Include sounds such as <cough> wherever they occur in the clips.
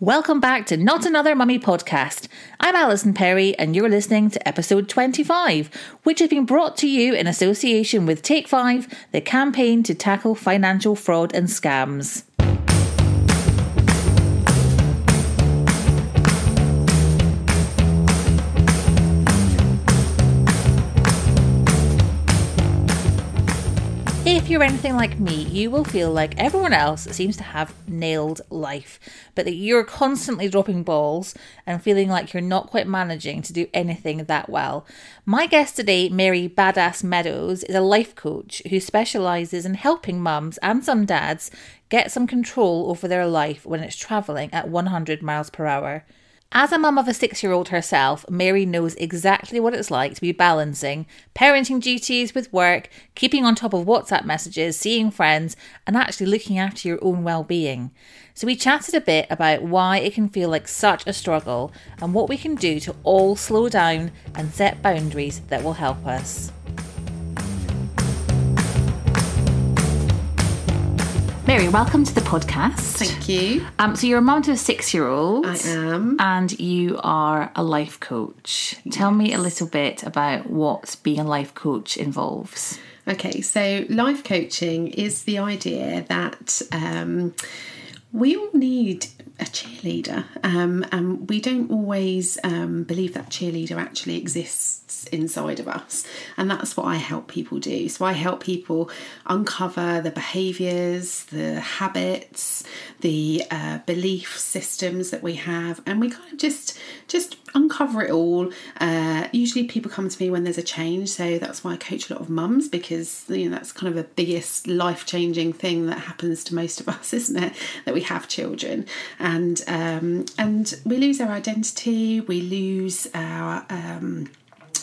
Welcome back to Not Another Mummy podcast. I'm Alison Perry, and you're listening to episode 25, which has been brought to you in association with Take Five, the campaign to tackle financial fraud and scams. If you're anything like me, you will feel like everyone else seems to have nailed life, but that you're constantly dropping balls and feeling like you're not quite managing to do anything that well. My guest today, Mary Badass Meadows, is a life coach who specialises in helping mums and some dads get some control over their life when it's travelling at 100 miles per hour. As a mum of a six year old herself, Mary knows exactly what it's like to be balancing parenting duties with work, keeping on top of WhatsApp messages, seeing friends, and actually looking after your own well being. So, we chatted a bit about why it can feel like such a struggle and what we can do to all slow down and set boundaries that will help us. Mary, welcome to the podcast. Thank you. Um, so you're a mum to a six-year-old. I am. and you are a life coach. Tell me a little bit about what being a life coach involves. Okay, so life coaching is the idea that um, we all need a cheerleader, um, and we don't always um, believe that cheerleader actually exists inside of us. And that's what I help people do. So I help people uncover the behaviours, the habits, the uh, belief systems that we have, and we kind of just just uncover it all. Uh, usually, people come to me when there's a change, so that's why I coach a lot of mums because you know that's kind of the biggest life changing thing that happens to most of us, <laughs> isn't it? That we have children, and um, and we lose our identity, we lose our um,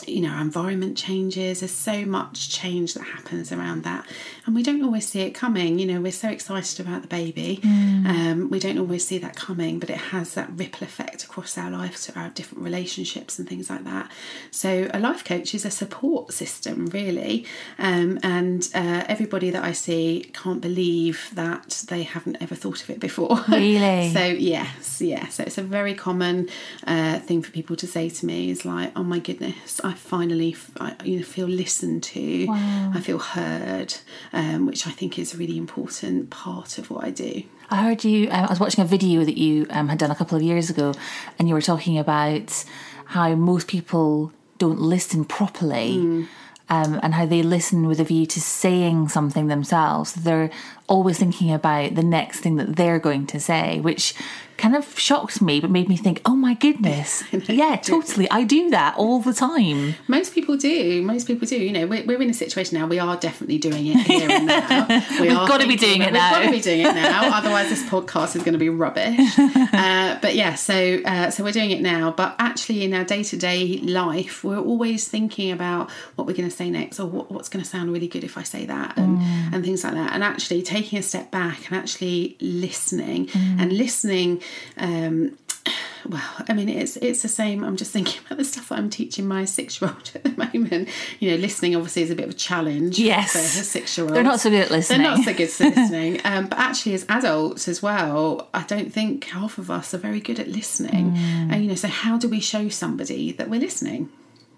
you know, our environment changes. There's so much change that happens around that, and we don't always see it coming. You know, we're so excited about the baby, um, we don't always see that coming, but it has that ripple effect across our lives, to our different relationships and things like that. So, a life coach is a support system, really, um, and uh, everybody that I see can't believe that they haven't ever thought of it before. <laughs> Really? so, yes, yeah. So, it's a very common uh, thing for people to say to me is like, "Oh my goodness, I finally, f- I, you know, feel listened to. I feel heard," um, which I think is a really important part of what I do. I heard you. Um, I was watching a video that you um, had done a couple of years ago, and you were talking about how most people don't listen properly. Um, and how they listen with a view to saying something themselves. They're always thinking about the next thing that they're going to say, which kind of shocked me, but made me think, oh my goodness. <laughs> yeah, totally. I do that all the time. Most people do. Most people do. You know, we're, we're in a situation now. We are definitely doing it here and now. We <laughs> We've gotta be doing it now. We've got to be doing it now. <laughs> Otherwise, this podcast is going to be rubbish. uh, but yeah, so uh, so we're doing it now. But actually, in our day to day life, we're always thinking about what we're going to say next, or what, what's going to sound really good if I say that, and and things like that. And actually taking a step back and actually listening and listening. Um, <sighs> well, I mean, it's it's the same. I'm just thinking about the stuff that I'm teaching my six year old <laughs> at the moment. You know, listening obviously is a bit of a challenge Yes. for a six year old. They're not so good at listening. They're not so good at listening. Um, but actually, as adults as well, I don't think half of us are very good at listening. Mm. And you know, so how do we show somebody that we're listening?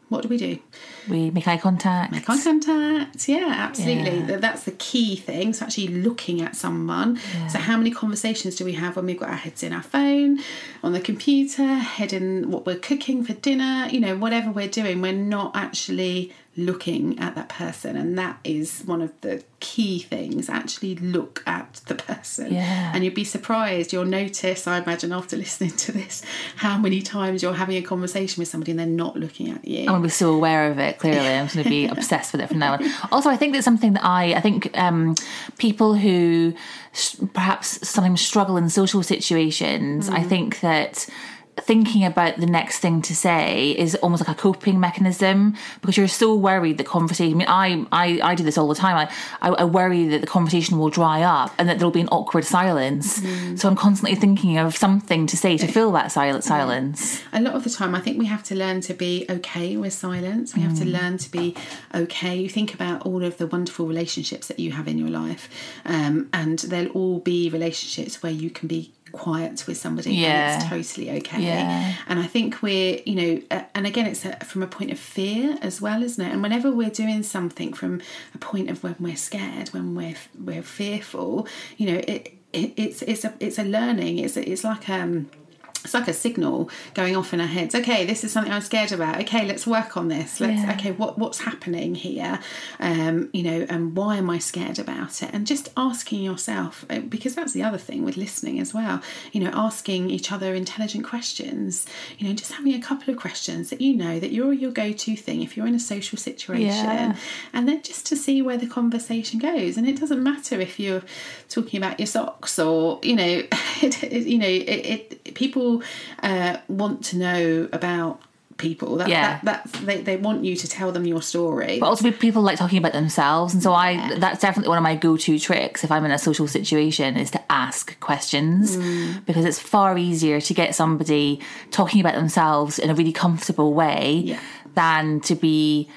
what do we do? We make eye contact. Make eye contact. Yeah, absolutely. Yeah. That's the key thing. So actually looking at someone. So how many conversations do we have when we've got our heads in our phone, on the computer, head in what we're cooking for dinner, you know, whatever we're doing, we're not actually looking at that person and that is one of the key things actually look at the person Yeah. and you'd be surprised you'll notice i imagine after <laughs> listening to this how many times you're having a conversation with somebody and they're not looking at you going to so aware of it. Clearly, I'm going to be <laughs> obsessed with it from now on. Also, I think that's something that I, I think um, people who s- perhaps sometimes struggle in social situations, I think that thinking about the next thing to say is almost like a coping mechanism because you're so worried that conversation. I mean, I I, I do this all the time. I, I I worry that the conversation will dry up and that there'll be an awkward silence. So I'm constantly thinking of something to say to fill that silent silence. a lot of the time i think we have to learn to be okay with silence we have to learn to be okay you think about all of the wonderful relationships that you have in your life um, and they'll all be relationships where you can be quiet with somebody Yeah. and it's totally okay Yeah. and i think we're you know uh, and again it's a, from a point of fear as well isn't it and whenever we're doing something from a point of when we're scared when we're we're fearful you know it, it it's it's a it's a learning it's it's like um it's like a signal going off in our heads. Okay, this is something I'm scared about. Okay, let's work on this. Let's Yeah. okay, what what's happening here? Um, you know, and why am I scared about it? And just asking yourself, uh, because that's the other thing with listening as well. You know, asking each other intelligent questions. You know, just having a couple of questions that you know that you're your go-to thing if you're in a social situation, Yeah. and then just to see where the conversation goes. And it doesn't matter if you're talking about your socks or you know, <laughs> it, it- you know, it, it people uh, want to know about people. That, Yeah. that, that's they, they want you to tell them your story. But also people like talking about themselves, and so I that's definitely one of my go-to tricks if I'm in a social situation is to ask questions because it's far easier to get somebody talking about themselves in a really comfortable way Yeah. than to be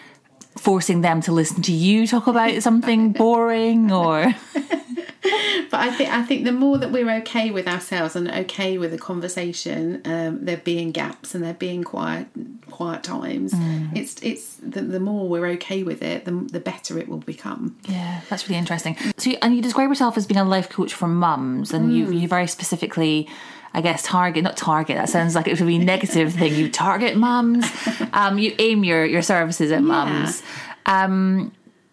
forcing them to listen to you talk about <laughs> something boring or <laughs> <laughs> But I think I think the more that we're okay with ourselves and okay with the conversation, um, there being gaps and there being quiet quiet times, Mm. it's it's the, the more we're okay with it, the, the better it will become. Yeah, that's really interesting. So, you, and you describe yourself as being a life coach for mums, and you you very specifically, I guess, target not target. That sounds like it would be a negative thing. You target mums. <laughs> Um, you aim your your services at mums. Um,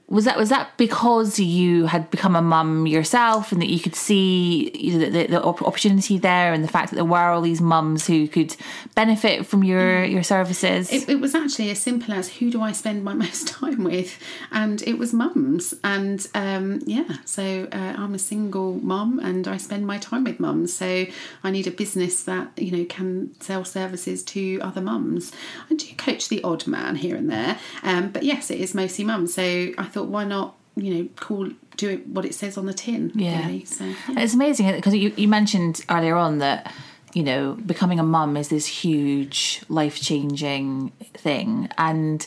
was that was that because you had become a mum yourself and that you could see you know, the, the opportunity there and the fact that there were all these mums who could benefit from your your services? It, it was actually as simple as who do I spend my <laughs> most time with, and it was mums. And um, yeah, so uh, I'm a single mum, and I spend my time with mums. So I need a business that you know can sell services to other mums. I do coach the odd man here and there, um, but yes, it is mostly mums. So I thought, why not? You know, call do it what it says on the tin. Yeah. Really. So yeah. It's amazing because you, you mentioned earlier on that you know becoming a mum is this huge life changing thing and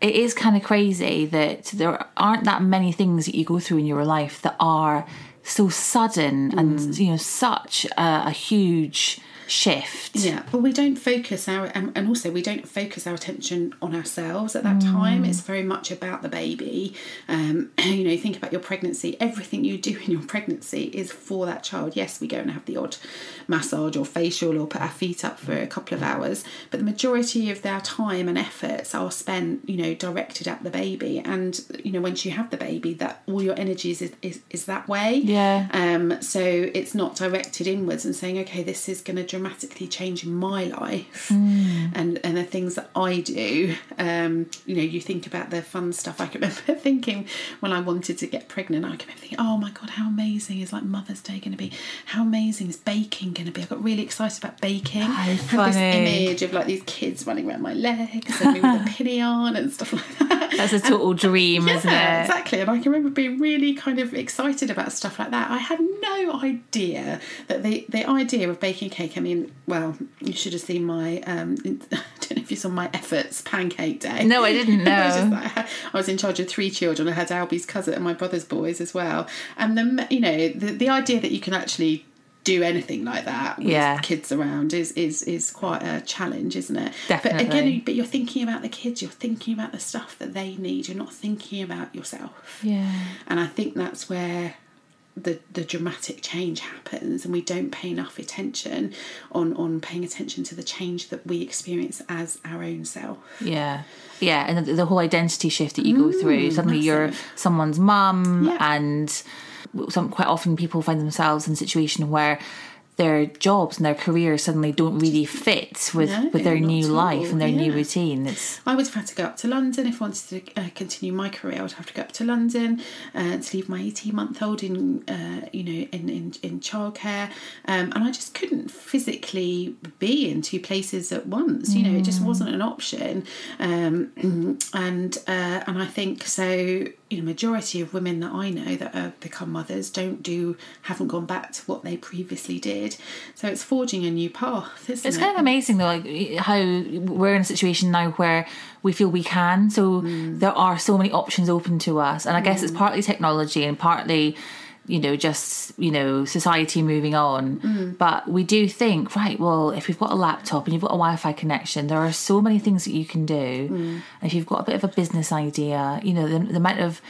it is kind of crazy that there aren't that many things that you go through in your life that are so sudden and mm. you know such a, a huge shift Yeah, well, we don't focus our, and, and also we don't focus our attention on ourselves at that time. It's very much about the baby. Um, <clears throat> you know, think about your pregnancy. Everything you do in your pregnancy is for that child. Yes, we go and have the odd massage or facial or put our feet up for a couple of hours, but the majority of our time and efforts are spent, you know, directed at the baby. And you know, once you have the baby, that all your energies is is, is that way. Yeah. Um, so it's not directed inwards and saying, okay, this is going to dramatically change my life and and the things that I do. Um, you know, you think about the fun stuff. I can <laughs> remember thinking when I wanted to get pregnant, I can remember thinking, oh my god, how amazing is like Mother's Day going to be? How amazing is baking going to be? I got really excited about baking. I had this image of like these kids running around my legs and me with a <laughs> pinny on and stuff like that. that's a total dream isn't it exactly. And I can remember being really kind of excited about stuff like that. I had no idea that the the idea of baking cake. I mean, well, you should have seen my. Um, <laughs> I don't know if you saw my efforts pancake day. No, I didn't <laughs> I was, know. like- I was in charge of three children. I had Albie's cousin and my brother's boys as well. And the you know the the idea that you can actually do anything like that with Yeah. kids around is is is quite a challenge, isn't it? Definitely. But again, but you're thinking about the kids. You're thinking about the stuff that they need. You're not thinking about yourself. Yeah. And I think that's where the the dramatic change happens and we don't pay enough attention on on paying attention to the change that we experience as our own self. Yeah. Yeah, and the, the whole identity shift that you go mm, through. Suddenly you're someone's mum, Yeah. and some quite often people find themselves in a situation where their jobs and their careers suddenly don't really fit with, No, with their new life and their new yeah. routine. It's I would have had to go up to London if I wanted to uh, continue my career. I would have to go up to London uh, to leave my eighteen month old in, uh, you know, in in, in childcare, um, and I just couldn't physically be in two places at once. You know, it just wasn't an option, um, <clears throat> and uh, and I think so. You know, majority of women that I know that have become mothers don't do haven't gone back to what they previously did. So it's forging a new path, isn't It's it? kind of amazing though, like how we're in a situation now where we feel we can. So hmm. there are so many options open to us, and I guess it's hmm. partly technology and partly, you know, just you know society moving on. Mm. But we do think, right? Well, if you've got a laptop and you've got a Wi-Fi connection, there are so many things that you can do. And if you've got a bit of a business idea, you know, the, the amount of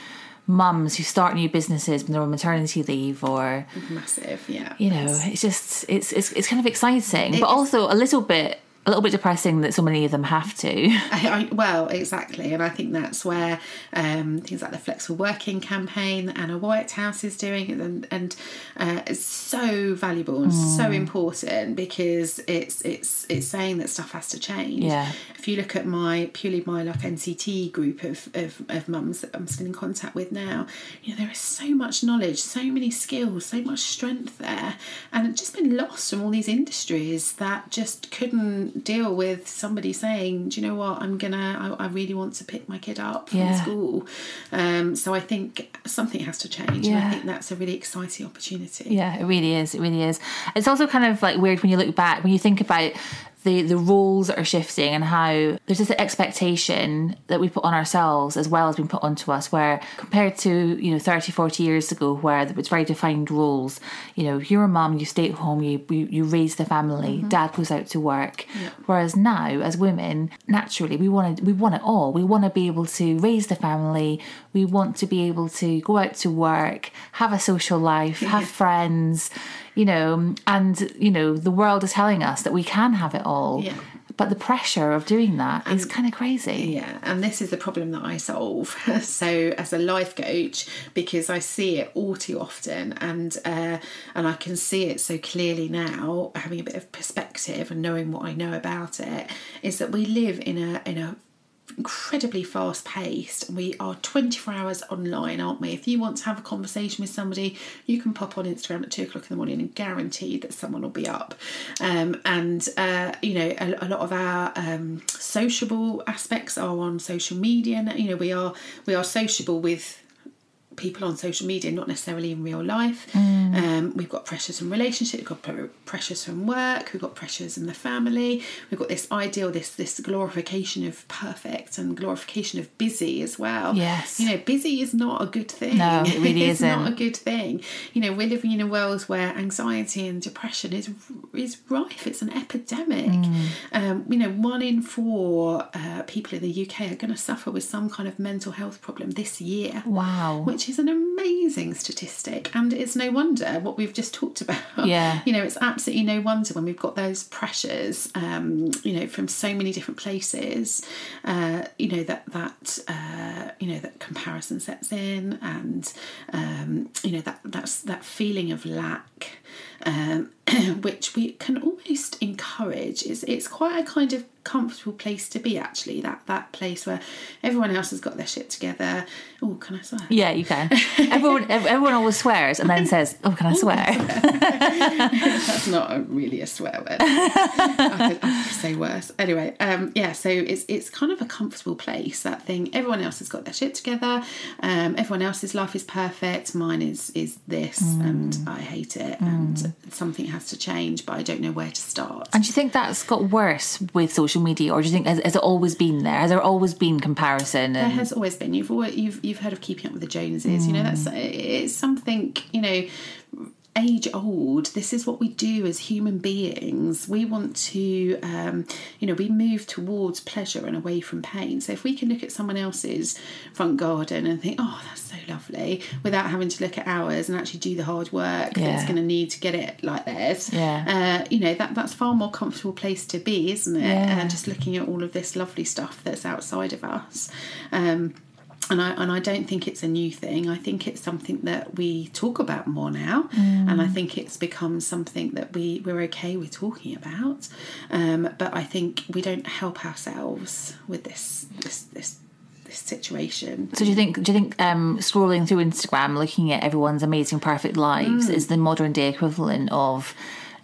mums who start new businesses when they're on maternity leave or massive. Yeah, you know it's just it's it's, it's kind of exciting but It's- also a little bit a little bit depressing that so many of them have to <laughs> I, I, well, exactly, and I think that's where um, things like the flexible working campaign that Anna Whitehouse is doing, and and uh, is so valuable and so Mm. important because it's it's it's saying that stuff has to change. Yeah. If you look at my purely my like NCT group of, of of mums that I'm still in contact with now, you know there is so much knowledge, so many skills, so much strength there, and it's just been lost from all these industries that just couldn't deal with somebody saying, "Do you know what? I'm gonna. I, I really want to pick my kid up from Yeah. school." Um, so I think something has to change, and I think that's a really exciting opportunity. yeah it really is it really is it's also kind of like weird when you look back when you think about the the roles that are shifting and how there's this expectation that we put on ourselves as well as being put onto us where compared to you know 30 40 years ago where there was very defined roles you know you're a mum you stay at home you you, you raise the family mm-hmm. dad goes out to work. Whereas now as women naturally we want to we want it all. We want to be able to raise the family. We want to be able to go out to work have a social life have <laughs> friends you know and you know the world is telling us that we can have it all Yeah. but the pressure of doing that is kind of crazy Yeah, and this is the problem that I solve. <laughs> so as a life coach, because I see it all too often, and uh, and I can see it so clearly now, having a bit of perspective and knowing what I know about it, is that we live in a in a incredibly fast paced we are 24 hours online aren't we? If you want to have a conversation with somebody you can pop on instagram at 2 o'clock in the morning and guarantee that someone will be up. Um, and uh, you know a, a lot of our um, sociable aspects are on social media. You know we are we are sociable with people on social media, not necessarily in real life. Um, we've got pressures from relationships, we've got pr- pressures from work, we've got pressures in the family. We've got this ideal, this this glorification of perfect and glorification of busy as well. Yes. you know, busy is not a good thing. No, it really <laughs> it's not isn't. a good thing. You know, we're living in a world where anxiety and depression is is rife. It's an epidemic. Mm. Um, you know, one in four uh, people in the UK are going to suffer with some kind of mental health problem this year wow which is an amazing statistic and it's no wonder what we've just talked about Yeah. <laughs> you know it's absolutely no wonder when we've got those pressures um you know from so many different places uh you know that that uh you know that comparison sets in and um you know that that's that feeling of lack um <clears throat> which we can almost encourage is it's quite a kind of comfortable place to be actually that that place where everyone else has got their shit together oh can i swear yeah you can everyone everyone always swears and then says oh can i <laughs> swear <laughs> That's not a, really a swear word. <laughs> I, could, I could say worse. Anyway, um, yeah. So it's it's kind of a comfortable place. That thing. Everyone else has got their shit together. Um, everyone else's life is perfect. Mine is is this, and I hate it. And something has to change, but I don't know where to start. and do you think that's got worse with social media or do you think has, has it always been there has there always been comparison There has always been. You've always, you've you've heard of keeping up with the Joneses. You know hmm. that's it's something. You know, age old. This is what we do as human beings. We want to, um, you know, we move towards pleasure and away from pain. So if we can look at someone else's front garden and think, oh, that's so lovely, without having to look at ours and actually do the hard work Yeah. that's going to need to get it like theirs, Yeah. uh, you know, that that's far more comfortable place to be, isn't it? Yeah. And just looking at all of this lovely stuff that's outside of us. Um, and I and I don't think it's a new thing. I think it's something that we talk about more now, and I think it's become something that we we're okay with talking about. Um, but I think we don't help ourselves with this this this this situation. So do you think? Do you think um, scrolling through Instagram, looking at everyone's amazing, perfect lives, is the modern day equivalent of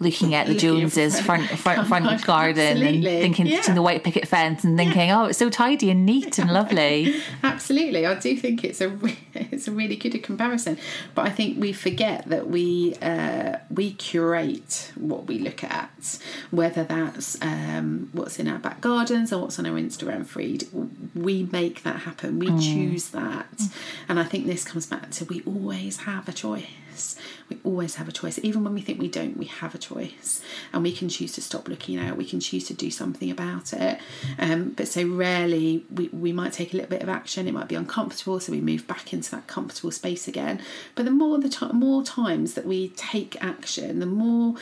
looking at the Mm. Looking Joneses front front- front, <laughs> garden and thinking, yeah. the white picket fence and thinking, oh, it's so tidy and neat and lovely. <laughs> Absolutely, I do think it's a re- <laughs> it's a really good comparison. But I think we forget that we uh, we curate what we look at, whether that's um, what's in our back gardens or what's on our Instagram feed. We make that happen. We choose that, and I think this comes back to we always have a choice. We always have a choice, even when we think we don't. We have a choice, and we can choose to stop looking at it. We can choose to do something about it. Um, but so rarely we, we might take a little bit of action. It might be uncomfortable, so we move back into that comfortable space again. But the more the time, more times that we take action, the more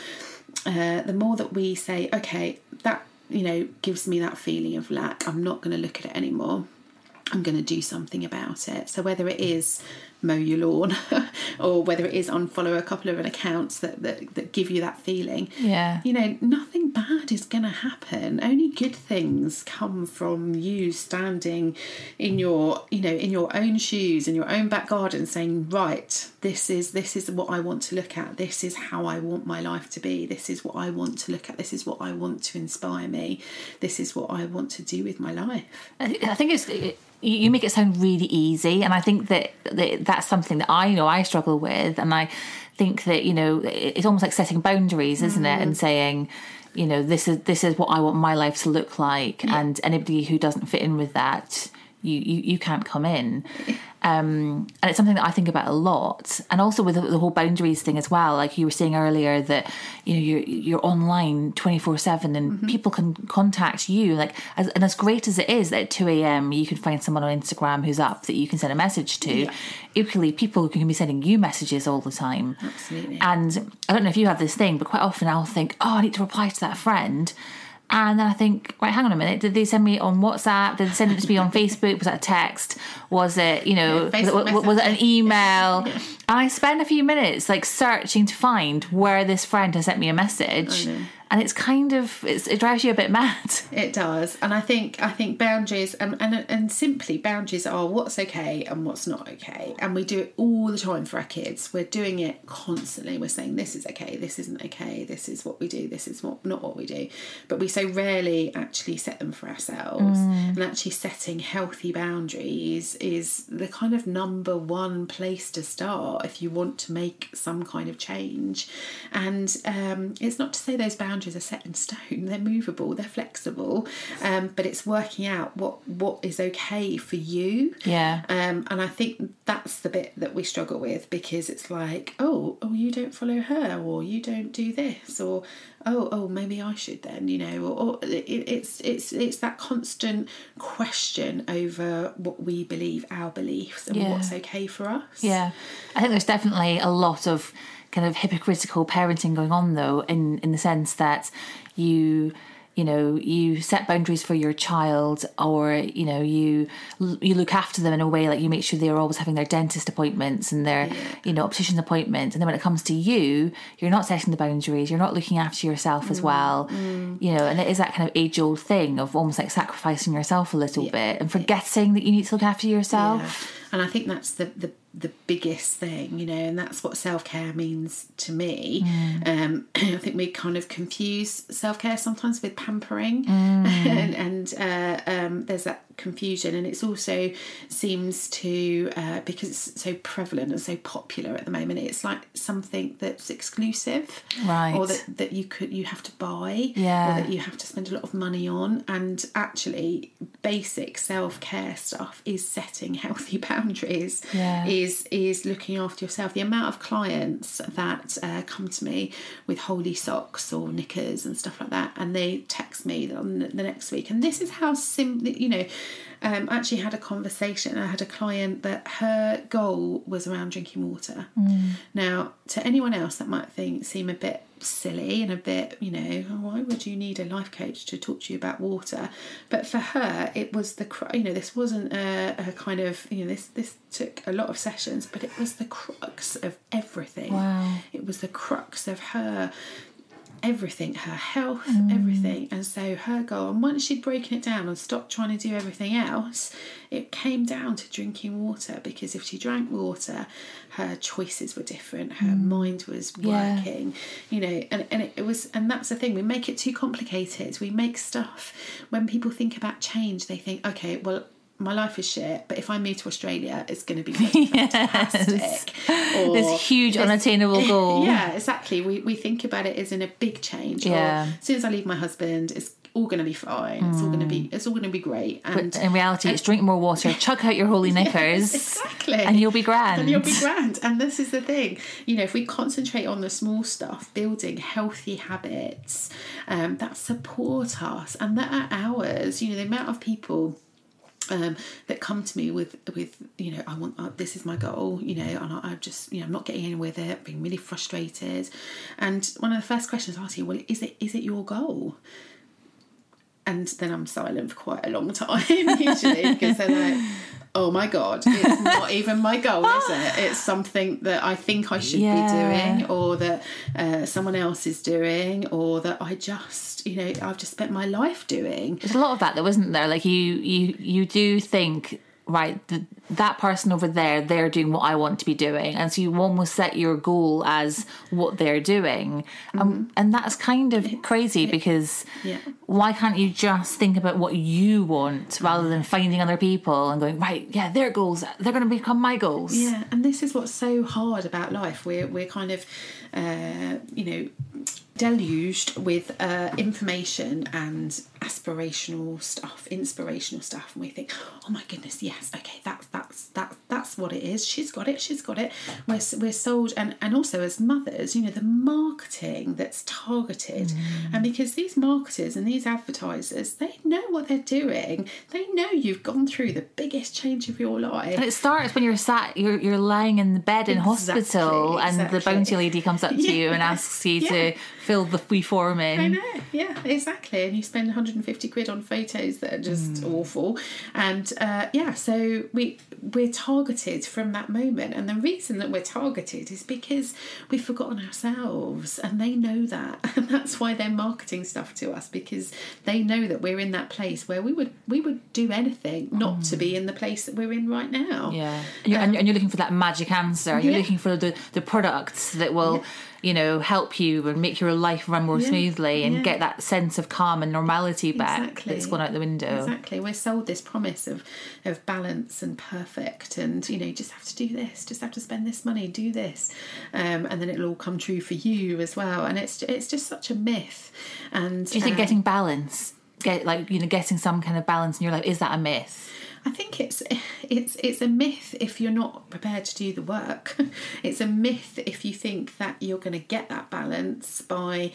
uh, the more that we say, okay, that you know gives me that feeling of lack. I'm not going to look at it anymore. I'm going to do something about it. So whether it is mow your lawn <laughs> or whether it is unfollow a couple of accounts that, that, that give you that feeling, Yeah. you know, nothing bad is going to happen. Only good things come from you standing in your, you know, in your own shoes in your own back garden saying, right, this is this is what I want to look at. This is how I want my life to be. This is what I want to look at. This is what I want to inspire me. This is what I want to do with my life. I thi- I think it's it, you you make it sound really easy, and I think that, that that's something that I know I struggle with, and I think that you know it- it's almost like setting boundaries, isn't it, and mm. saying, you know, this is this is what I want my life to look like, and anybody who doesn't fit in with that, you you, you can't come in. Um, and it's something that I think about a lot, and also with the, the whole boundaries thing as well. Like you were saying earlier, that you know you're you're online twenty four seven, and people can contact you. Like, as, and as great as it is that at two a.m. you can find someone on Instagram who's up that you can send a message to. Equally, people can be sending you messages all the time. Absolutely. And I don't know if you have this thing, but quite often I'll think, oh, I need to reply to that friend. And then I think, right, hang on a minute. Did they send me on WhatsApp? Did they send it to me on <laughs> Facebook? Was that a text? Was it, you know, Yeah, was, it, was it an <laughs> email? And I spend a few minutes like searching to find where this friend has sent me a message. Oh, And it's kind of, it's, it drives you a bit mad. <laughs> It does, and I think I think boundaries and, and and simply boundaries are what's okay and what's not okay, and we do it all the time for our kids. We're doing it constantly. We're saying this is okay, this isn't okay, this is what we do, this is what not what we do, but we so rarely actually set them for ourselves. And actually setting healthy boundaries is the kind of number one place to start if you want to make some kind of change. And um, it's not to say those boundaries are set in stone; they're movable, they're flexible, um, but it's working out what what is okay for you. Yeah. Um, and I think that's the bit that we struggle with because it's like, oh, oh, you don't follow her, or you don't do this, or oh, oh, maybe I should then, you know, or, or it, it's it's it's that constant question over what we believe, our beliefs, and Yeah. what's okay for us. Yeah, I think there's definitely a lot of kind of hypocritical parenting going on, though, in in the sense that you you know you set boundaries for your child or you know you you look after them in a way like you make sure they're always having their dentist appointments and their you know optician appointments. And then when it comes to you you're not setting the boundaries. You're not looking after yourself as mm-hmm. well. Mm-hmm. You know and it is that kind of age old thing of almost like sacrificing yourself a little bit and forgetting that you need to look after yourself. Yeah. And I think that's the, the the biggest thing, you know, and that's what self care means to me. Um, <clears throat> I think we kind of confuse self care sometimes with pampering, <laughs> and, and uh, um, there's that confusion, and it's also seems to uh, because it's so prevalent and so popular at the moment. It's like something that's exclusive, Right. Or that that you could you have to buy, Yeah. or that you have to spend a lot of money on. And actually, basic self care stuff is setting <laughs> healthy boundaries. Yeah. Is is looking after yourself. The amount of clients that uh, come to me with holey socks or knickers and stuff like that, and they text me on the next week, and this is how simple, you know. Um, I actually had a conversation. I had a client that her goal was around drinking water. Mm. Now, to anyone else, that might think seem a bit silly and a bit, you know, oh, why would you need a life coach to talk to you about water? But for her, it was the, you know, this wasn't a, a kind of, you know, this this took a lot of sessions, but it was the crux of everything. Wow. It was the crux of her everything her health mm. everything and so her goal and once she'd broken it down and stopped trying to do everything else it came down to drinking water because if she drank water her choices were different her mm. mind was working yeah. you know and, and it, it was and that's the thing we make it too complicated we make stuff when people think about change they think okay well my life is shit, but if I move to Australia, it's going to be <laughs> fantastic. <laughs> Or this huge this, unattainable <laughs> goal. Yeah, exactly. We, we think about it as in a big change. Yeah. Or, as soon as I leave my husband, it's all going to be fine. Mm. It's all going to be it's all going to be great. And but in reality, and, it's drink more water, chuck out your holey knickers, yes, exactly, and you'll be grand. And you'll be grand. And this is the thing, you know, if we concentrate on the small stuff, building healthy habits um, that support us, and that are ours. You know, the amount of people um, that come to me with with you know I want uh, this is my goal you know and I, am just you know I'm not getting in with it being really frustrated. And one of the first questions I ask you well is it is it your goal? And then I'm silent for quite a long <laughs> time usually because they're like oh my god it's not even my goal is it? <laughs> It's something that i think i should yeah. be doing or that uh, someone else is doing or that i just you know i've just spent my life doing. There's a lot of that though isn't there? Like you you you do think right, that person over there, they're doing what I want to be doing. And so you almost set your goal as what they're doing. Mm-hmm. Um, and that's kind of crazy because yeah. why can't you just think about what you want rather than finding other people and going, right, yeah, their goals, they're going to become my goals. Yeah. And this is what's so hard about life. We're, we're kind of, uh, you know, deluged with uh, information and aspirational stuff, inspirational stuff, and we think, "Oh my goodness, yes, okay, that's that's that that's what it is. She's got it. She's got it." We're we're sold, and and also as mothers, you know, the marketing that's targeted, mm. and because these marketers and these advertisers, they know what they're doing. They know you've gone through the biggest change of your life, and it starts when you're sat, you're you're lying in the bed in exactly, hospital, and exactly. the bounty lady comes up to <laughs> yeah. you and asks you yeah. to fill the wee form in. I know, yeah, exactly. And you spend 150 quid on photos that are just mm. awful. And uh, yeah, so we we're targeted from that moment. And the reason that we're targeted is because we've forgotten ourselves, and they know that, <laughs> and that's why they're marketing stuff to us because they know that we're in that place where we would we would do anything not mm. to be in the place that we're in right now. Yeah, and you're, um, and you're looking for that magic answer. You're yeah. looking for the the products that will. Yeah you know, help you and make your life run more yeah, smoothly and yeah. get that sense of calm and normality back exactly. that's gone out the window. Exactly. We're sold this promise of of balance and perfect and you know, you just have to do this, just have to spend this money, do this. Um, and then it'll all come true for you as well. And it's it's just such a myth. And Do you think um, getting balance get like, you know, getting some kind of balance in your life, is that a myth? I think it's it's it's a myth if you're not prepared to do the work. <laughs> it's a myth if you think that you're going to get that balance by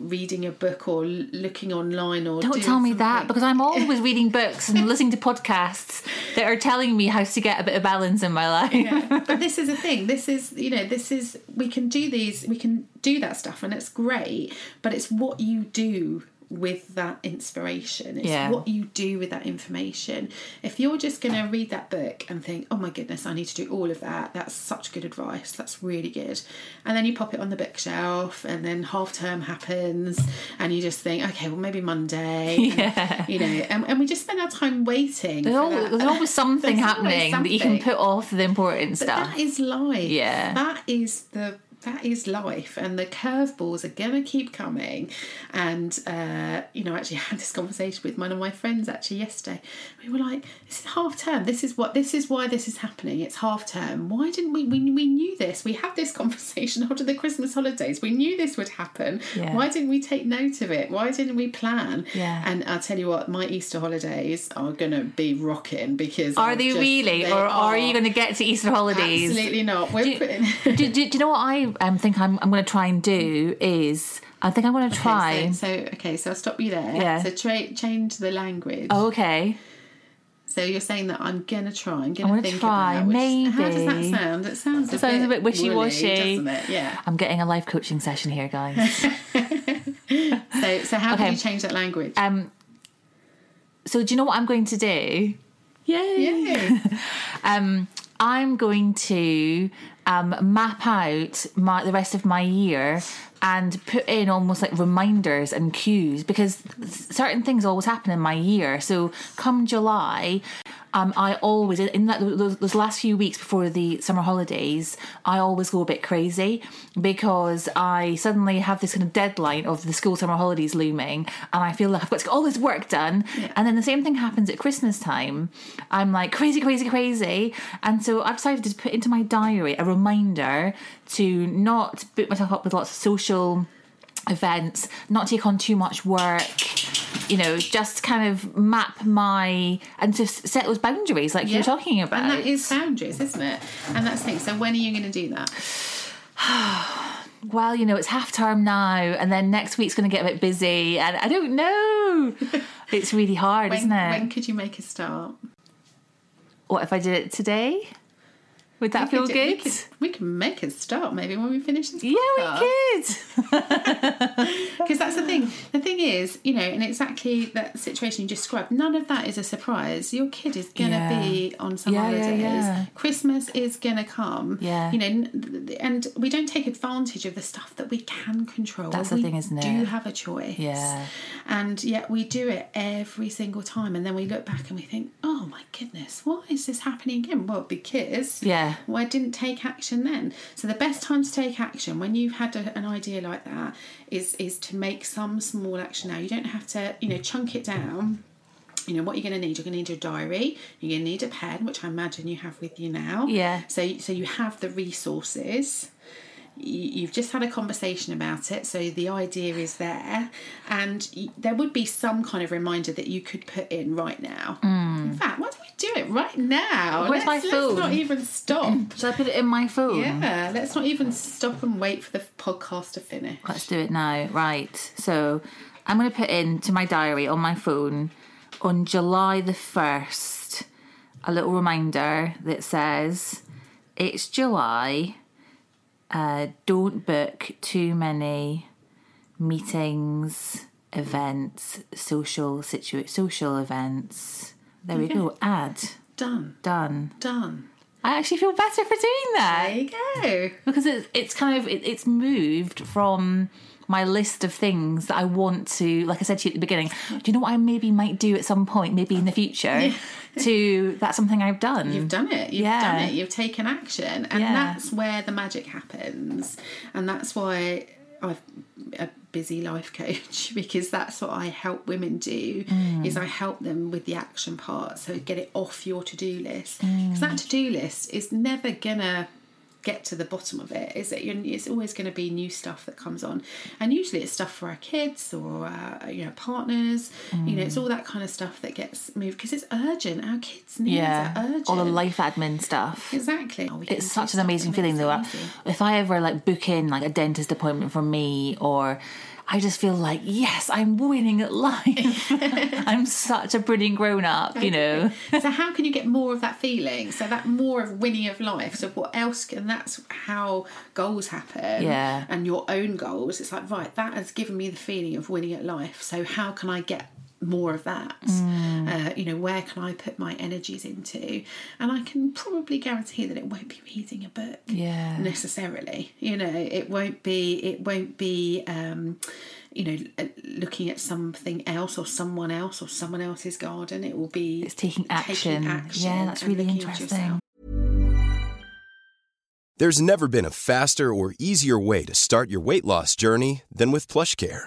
reading a book or looking online or don't tell me something. that because I'm always <laughs> reading books and listening to podcasts that are telling me how to get a bit of balance in my life. yeah. But this is a thing. This is you know this is we can do these we can do that stuff and it's great, but it's what you do with that inspiration. It's yeah. what you do with that information. If you're just going to read that book and think, oh my goodness, I need to do all of that, that's such good advice, that's really good. And then you pop it on the bookshelf, and then half term happens, and you just think, okay, well, maybe Monday. <laughs> Yeah. And, you know, and, and, we just spend our time waiting. There's, always, there's always, <laughs> something there's happening always something. that you can put off the important but stuff. That is life. Yeah. That is the that is life and the curveballs are gonna keep coming. And uh, you know I actually <laughs> had this conversation with one of my friends actually yesterday. We were like this is half term. This is what this is why this is happening. It's half term. Why didn't we we, we knew this. We had this <laughs> conversation after the christmas holidays. We knew this would happen. Yeah. why didn't we take note of it? Why didn't we plan? Yeah. and i'll tell you what my easter holidays are gonna be rocking because Are I'm they just- really, they or are you going to get to Easter holidays? absolutely not. We're Do, putting <laughs> do, do, do you know what I um, think I'm, I'm going to try and do is I think I'm going to try. Okay, so, so okay, so I'll stop you there. Yeah. So tra- change the language. oh, okay. So you're saying that I'm gonna try. I'm gonna I'm think try, about which, How does that sound? It sounds a sounds a bit, bit wishy-washy. doesn't it? Yeah. I'm getting a life coaching session here, guys. <laughs> So so how Okay. can you change that language? um, so do you know what I'm going to do? Yay! Yay. <laughs> Um, I'm going to um, map out my the rest of my year and put in almost like reminders and cues because certain things always happen in my year. So come July, um, I always in that those, those last few weeks before the summer holidays, I always go a bit crazy because I suddenly have this kind of deadline of the school summer holidays looming, and I feel like I've got to get all this work done. And then the same thing happens at Christmas time. I'm like crazy, crazy, crazy, and so I've decided to put into my diary a reminder to not book myself up with lots of social events, not take on too much work, you know, just kind of map my and to set those boundaries like you're talking about. And that is boundaries, isn't it? And that's the thing. So when are you going to do that? <sighs> well, you know, it's half term now, and then next week's going to get a bit busy, and I don't know. <laughs> it's really hard, When, isn't it? when could you make a start? What if I did it today? Would that We feel could do- we good? could- We can make it stop maybe when we finish this. Yeah, podcast. we could. <laughs> <laughs> because that's the thing. The thing is, you know, and exactly that situation you described. None of that is a surprise. Your kid is gonna Yeah. be on some Yeah, holidays. yeah. Christmas is gonna come. Yeah. you know, and we don't take advantage of the stuff that we can control. That's the we thing, isn't it? Do have a choice. Yeah. and yet we do it every single time, and then we look back and we think, oh my goodness, why is this happening again? Well, because Yeah. Well, I didn't take action then. So the best time to take action when you've had a, an idea like that is is to make some small action now. You don't have to, you know, chunk it down. You know what you're going to need. You're going to need your diary. You're going to need a pen, which I imagine you have with you now. Yeah. So so you have the resources. You- You've just had a conversation about it, so the idea is there, and there would be some kind of reminder that you could put in right now. Hmm. In fact, why don't we do it right now? Where's let's, my phone? Let's not even stop. <laughs> Should I put it in my phone? Yeah, let's not even stop and wait for the podcast to finish. Let's do it now. Right. So I'm going to put into my diary on my phone on July the 1st a little reminder that says, It's July. Uh, don't book too many meetings, events, social situ- social events. There we go. Add. Done. Done. Done. I actually feel better for doing that There you go. because it's it's kind of it, it's moved from my list of things that I want to like I said to you at the beginning do you know what I maybe might do at some point maybe in the future <laughs> to that's something I've done You've done it. You've Yeah. done it. You've taken action. And Yeah. that's where the magic happens. And that's why I've a busy life coach <laughs> because that's what I help women do Mm. is I help them with the action part. So get it off your to-do list. Mm. Because that to-do list is never gonna get to the bottom of it is that you're, it's always going to be new stuff that comes on. And usually it's stuff for our kids or our, you know partners. You know it's mm. all that kind of stuff that gets moved because it's urgent. Our kids needs yeah. are urgent. All the life admin stuff. Exactly. Oh, it's such an amazing feeling though. easy. if I ever like book in like a dentist appointment for me or I just feel like yes I'm winning at life. <laughs> I'm such a brilliant grown up you. know. So how can you get more of that feeling? So that more of winning of life. So what else and that's how goals happen Yeah. and your own goals. It's like right that has given me the feeling of winning at life. So how can i get more of that Mm. uh, you know where can i put my energies into and i can probably guarantee that it won't be reading a book Yeah. necessarily you know it won't be it won't be um you know uh, looking at something else or someone else or someone else's garden it will be it's taking action, yeah that's really interesting. There's never been a faster or easier way to start your weight loss journey than with PlushCare.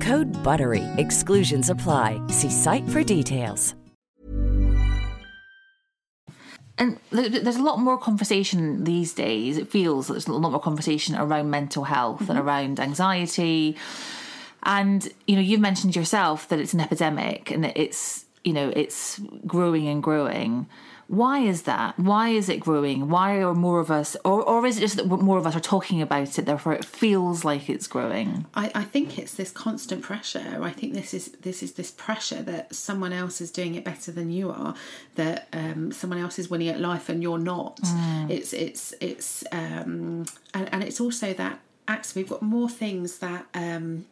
Code BUTTERY. Exclusions apply. See site for details. And there's a lot more conversation these days. It feels that there's a lot more conversation around mental health and mm-hmm. around anxiety. And you know, you've mentioned yourself that it's an epidemic and that it's you know it's growing and growing. Why is that? Why is it growing? Why are more of us, or, or is it just that more of us are talking about it, therefore it feels like it's growing? I, I think it's this constant pressure. I think this is this is this pressure that someone else is doing it better than you are, that um, someone else is winning at life and you're not. It's it's it's um, and, and it's also that actually we've got more things that um,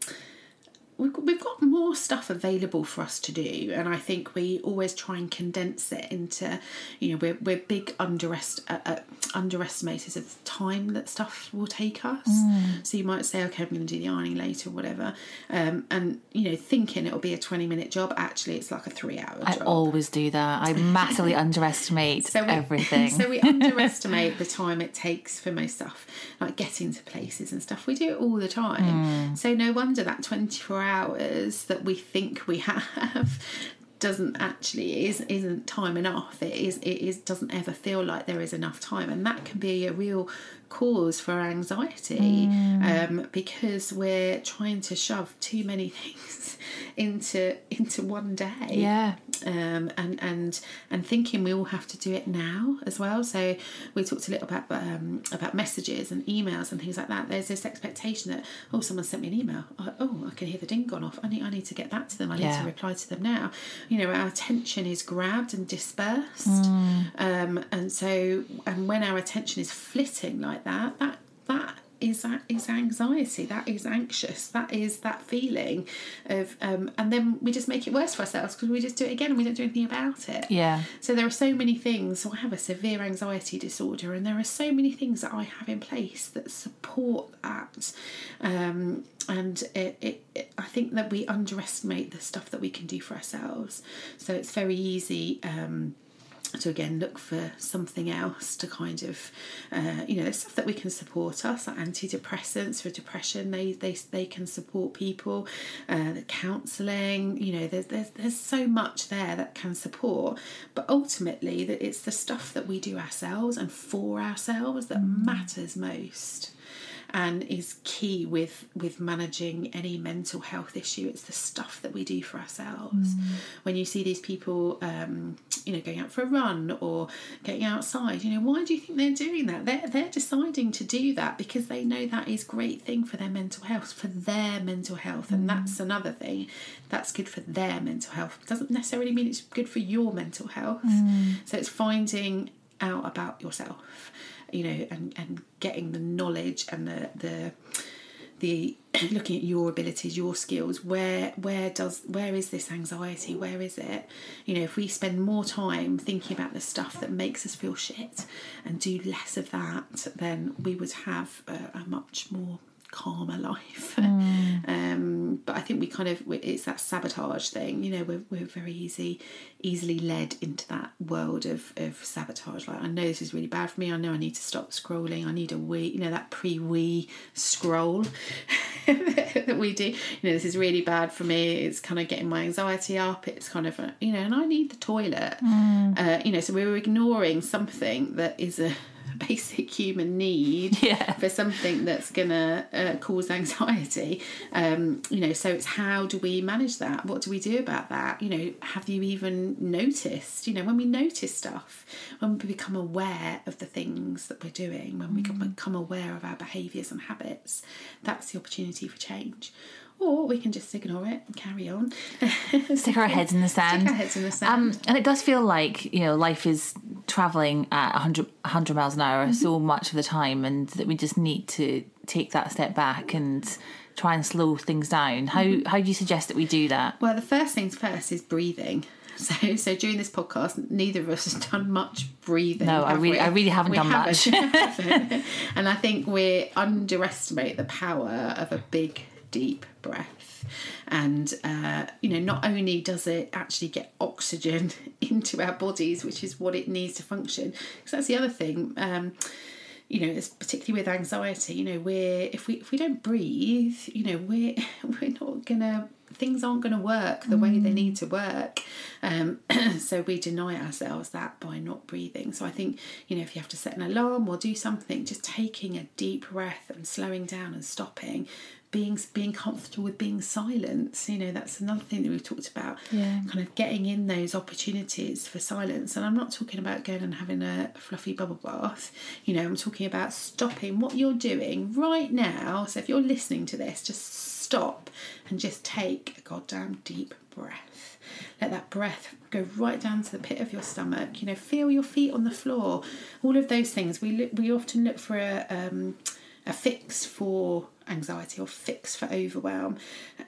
we've got, we've got more stuff available for us to do and i think we always try and condense it into you know we're, we're big underest, uh, uh, underestimators of the time that stuff will take us so you might say okay i'm going to do the ironing later or whatever um, and you know thinking it'll be a 20 minute job actually it's like a three hour I job i always do that. I <laughs> massively underestimate so we, everything. <laughs> So we <laughs> underestimate the time it takes for most stuff, like getting to places and stuff. We do it all the time. So no wonder that 24 hours that we think we have <laughs> doesn't actually is isn't time enough. It is it is doesn't ever feel like there is enough time, and that can be a real cause for anxiety um, because we're trying to shove too many <laughs> things into into one day yeah. um, and and and thinking we all have to do it now as well. So we talked a little about um, about messages and emails and things like that. There's this expectation that oh, someone sent me an email. I, oh, I can hear the ding gone off. I need I need to get that to them. I need Yeah. to reply to them now. You know, our attention is grabbed and dispersed, um, and so and when our attention is flitting like that, that that is that is anxiety that is anxious that is that feeling of um, and then we just make it worse for ourselves because we just do it again and we don't do anything about it Yeah. so there are so many things so i have a severe anxiety disorder and there are so many things that i have in place that support that um, and it, it, it, i think that we underestimate the stuff that we can do for ourselves so it's very easy um, to again look for something else to kind of uh, you know there's stuff that we can support us like antidepressants for depression they they, they can support people uh, the counselling you know there's, there's there's so much there that can support but ultimately that it's the stuff that we do ourselves and for ourselves that matters most and is key with with managing any mental health issue. It's the stuff that we do for ourselves. Mm. When you see these people um, you know going out for a run or getting outside you know why do you think they're doing that? They're, they're deciding to do that because they know that is great thing for their mental health for their mental health. And that's mm. another thing that's good for their mental health. Doesn't necessarily mean it's good for your mental health. Mm. So it's finding out about yourself you know and and getting the knowledge and the the the <clears throat> looking at your abilities your skills where where does where is this anxiety? Where is it? You know if we spend more time thinking about the stuff that makes us feel shit and do less of that then we would have a, a much more calmer life. <laughs> Um but i think we kind of it's that sabotage thing you know we're, we're very easy easily led into that world of of sabotage. Like i know this is really bad for me. I know i need to stop scrolling. I need a wee you know that pre-wee scroll <laughs> that we do. You know this is really bad for me. It's kind of getting my anxiety up. It's kind of a, you know and i need the toilet. Uh, you know so we we're ignoring something that is a <laughs> basic human need <laughs> Yeah. for something that's going to uh, cause anxiety. Um, you know, so it's how do we manage that? What do we do about that? You know, have you even noticed? You know, when we notice stuff, when we become aware of the things that we're doing, when we become aware of our behaviours and habits, that's the opportunity for change. Or we can just ignore it and carry on. <laughs> Stick our heads in the sand. Stick our heads in the sand. Um, and it does feel like, you know, life is travelling at 100, 100 miles an hour Mm-hmm. so much of the time, and that we just need to take that step back and try and slow things down. How, Mm-hmm. how do you suggest that we do that? Well, the first things first is breathing. <laughs> So, so during this podcast, neither of us has done much breathing. No, I really- we? I really haven't We done much. <laughs> haven't. and I think we underestimate the power of a big, deep breath. And uh, you know, not only does it actually get oxygen <laughs> into our bodies, which is what it needs to function, because that's the other thing. Um, you know, it's particularly with anxiety. You know, we're if we if we don't breathe, you know, we're <laughs> we're not gonna things aren't to work the way they need to work. Um, <clears throat> so we deny ourselves that by not breathing. So I think you know if you have to set an alarm or do something, just taking a deep breath and slowing down and stopping. Being being comfortable with being silent, you know, that's another thing that we've talked about. Yeah. Kind of getting in those opportunities for silence. And I'm not talking about going and having a fluffy bubble bath. You know, I'm talking about stopping what you're doing right now. So if you're listening to this, just stop and just take a goddamn deep breath. Let that breath go right down to the pit of your stomach. You know, feel your feet on the floor. All of those things. We look, we often look for a um, a fix for anxiety or fix for overwhelm,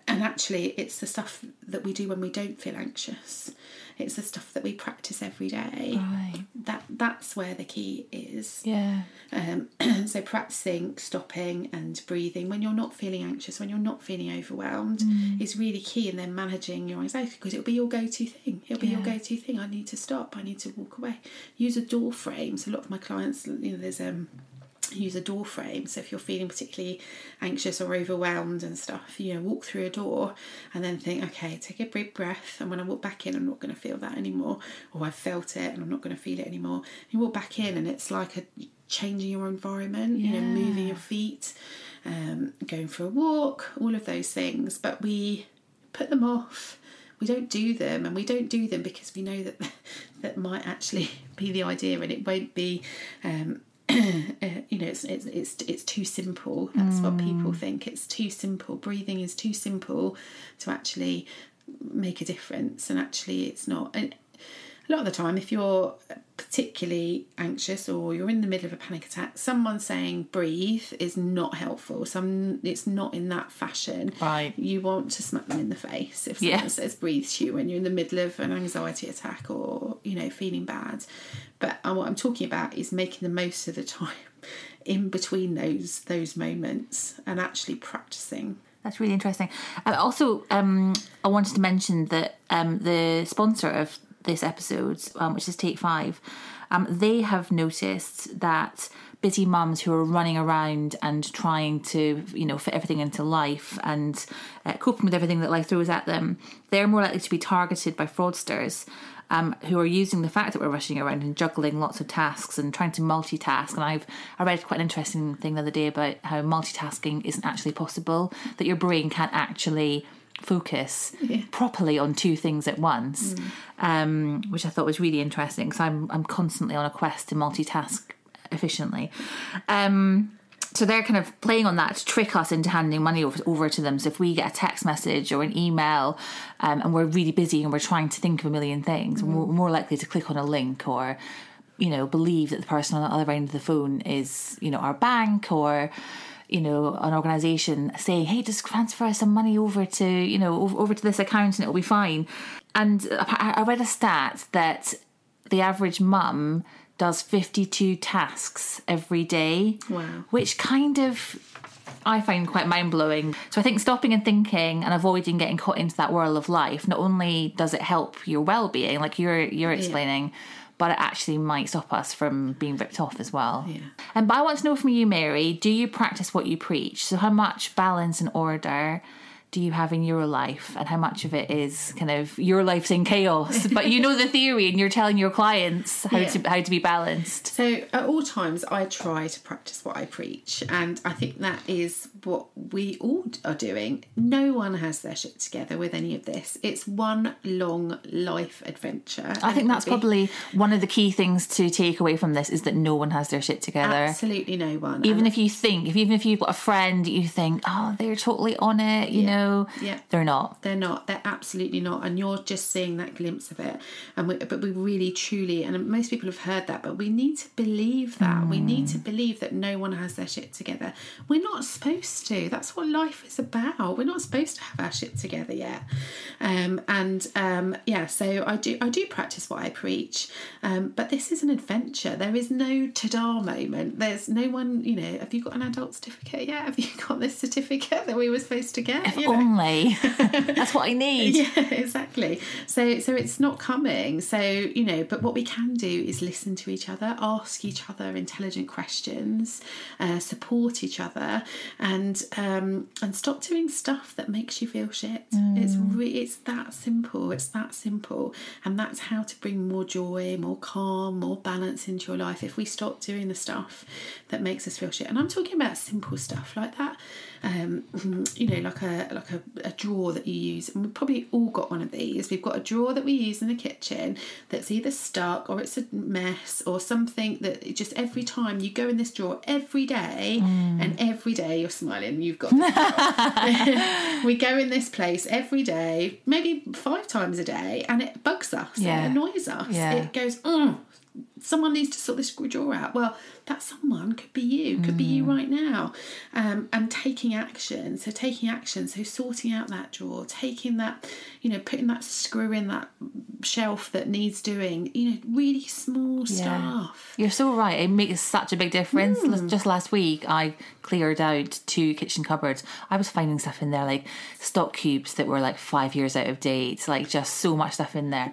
and actually, it's the stuff that we do when we don't feel anxious. It's the stuff that we practice every day. Right. That that's where the key is. Yeah. Um, <clears throat> so practicing stopping and breathing when you're not feeling anxious, when you're not feeling overwhelmed, is really key. And then managing your anxiety because it'll be your go-to thing. It'll be your go-to thing. I need to stop. I need to walk away. Use a door frame. So a lot of my clients, you know, there's um use a door frame. So if you're feeling particularly anxious or overwhelmed and stuff, you know, walk through a door and then think, okay, take a big breath. And when I walk back in, I'm not going to feel that anymore. Or I've felt it and I'm not going to feel it anymore. You walk back in and it's like a changing your environment, you know, moving your feet, um, going for a walk, all of those things. But we put them off. We don't do them, and we don't do them because we know that <laughs> that might actually be the idea, and it won't be um, <clears throat> Uh, you know, it's, it's it's it's too simple. That's what people mm. think. It's too simple. Breathing is too simple to actually make a difference, and actually, it's not. And a lot of the time, if you're particularly anxious or you're in the middle of a panic attack, someone saying breathe is not helpful. Some it's not in that fashion. Right. You want to smack them in the face if someone Yeah. says breathe to you when you're in the middle of an anxiety attack or you know feeling bad. But uh, what I'm talking about is making the most of the time <laughs> in between those those moments and actually practicing. That's really interesting. Uh, also, um, I wanted to mention that um, the sponsor of this episode, um, which is Take Five, um, they have noticed that busy mums who are running around and trying to, you know, fit everything into life and uh, coping with everything that life throws at them, they're more likely to be targeted by fraudsters. Um, who are using the fact that we're rushing around and juggling lots of tasks and trying to multitask. And I've I read quite an interesting thing the other day about how multitasking isn't actually possible. That your brain can't actually focus properly on two things at once, um, which I thought was really interesting because I'm I'm constantly on a quest to multitask efficiently. Um, so they're kind of playing on that to trick us into handing money over, over to them. So if we get a text message or an email um, and we're really busy and we're trying to think of a million things, we're more likely to click on a link or, you know, believe that the person on the other end of the phone is, you know, our bank or, you know, an organisation saying, hey, just transfer us some money over to, you know, over, over to this account and it'll be fine. And I, I read a stat that the average mum does 52 tasks every day. Wow. Which kind of I find quite mind blowing. So I think stopping and thinking and avoiding getting caught into that whirl of life not only does it help your well being, like you're you're explaining, but it actually might stop us from being ripped off as well. Yeah. And but I want to know from you, Mary, do you practice what you preach? So how much balance and order do you have in your life and how much of it is kind of your life's in chaos <laughs> but you know the theory and you're telling your clients how Yeah. to how to be balanced So at all times, I try to practice what I preach, and I think that is what we all are doing. No one has their shit together with any of this. It's one long life adventure. I think that's probably one of the key things to take away from this is that no one has their shit together absolutely no one. even And if you think if even if you've got a friend you think oh they're totally on it you know yeah. they're not They're not. They're absolutely not. And you're just seeing that glimpse of it. And we, but we really, truly, and most people have heard that, but we need to believe that. We need to believe that no one has their shit together. We're not supposed to. That's what life is about. We're not supposed to have our shit together yet. Um, and um, yeah, so I do. I do practice what I preach. Um, but this is an adventure. There is no ta-da moment. There's no one. You know, have you got an adult certificate yet? Have you got this certificate that we were supposed to get? if You only <laughs> that's what i need. Yeah exactly. So so it's not coming. So you know but what we can do is listen to each other ask each other intelligent questions uh, support each other and um and stop doing stuff that makes you feel shit. It's re- it's that simple. It's that simple. And that's how to bring more joy more calm more balance into your life if we stop doing the stuff that makes us feel shit. And i'm talking about simple stuff like that um, <clears throat> you know, like a like a, a drawer that you use, and we've probably all got one of these. We've got a drawer that we use in the kitchen that's either stuck or it's a mess or something that just every time you go in this drawer every day, and every day you're smiling. You've got <laughs> we go in this place every day, maybe five times a day, and it bugs us. Yeah. It annoys us. Yeah. It goes, oh, someone needs to sort this drawer out. Well, that someone could be you, could be you right now. Um, and taking action. So taking action. So sorting out that drawer, taking that, you know, putting that screw in that shelf that needs doing. You know, really small stuff. You're so right. It makes such a big difference. Hmm. Just last week, I cleared out two kitchen cupboards. I was finding stuff in there, like stock cubes that were like five years out of date, like just so much stuff in there.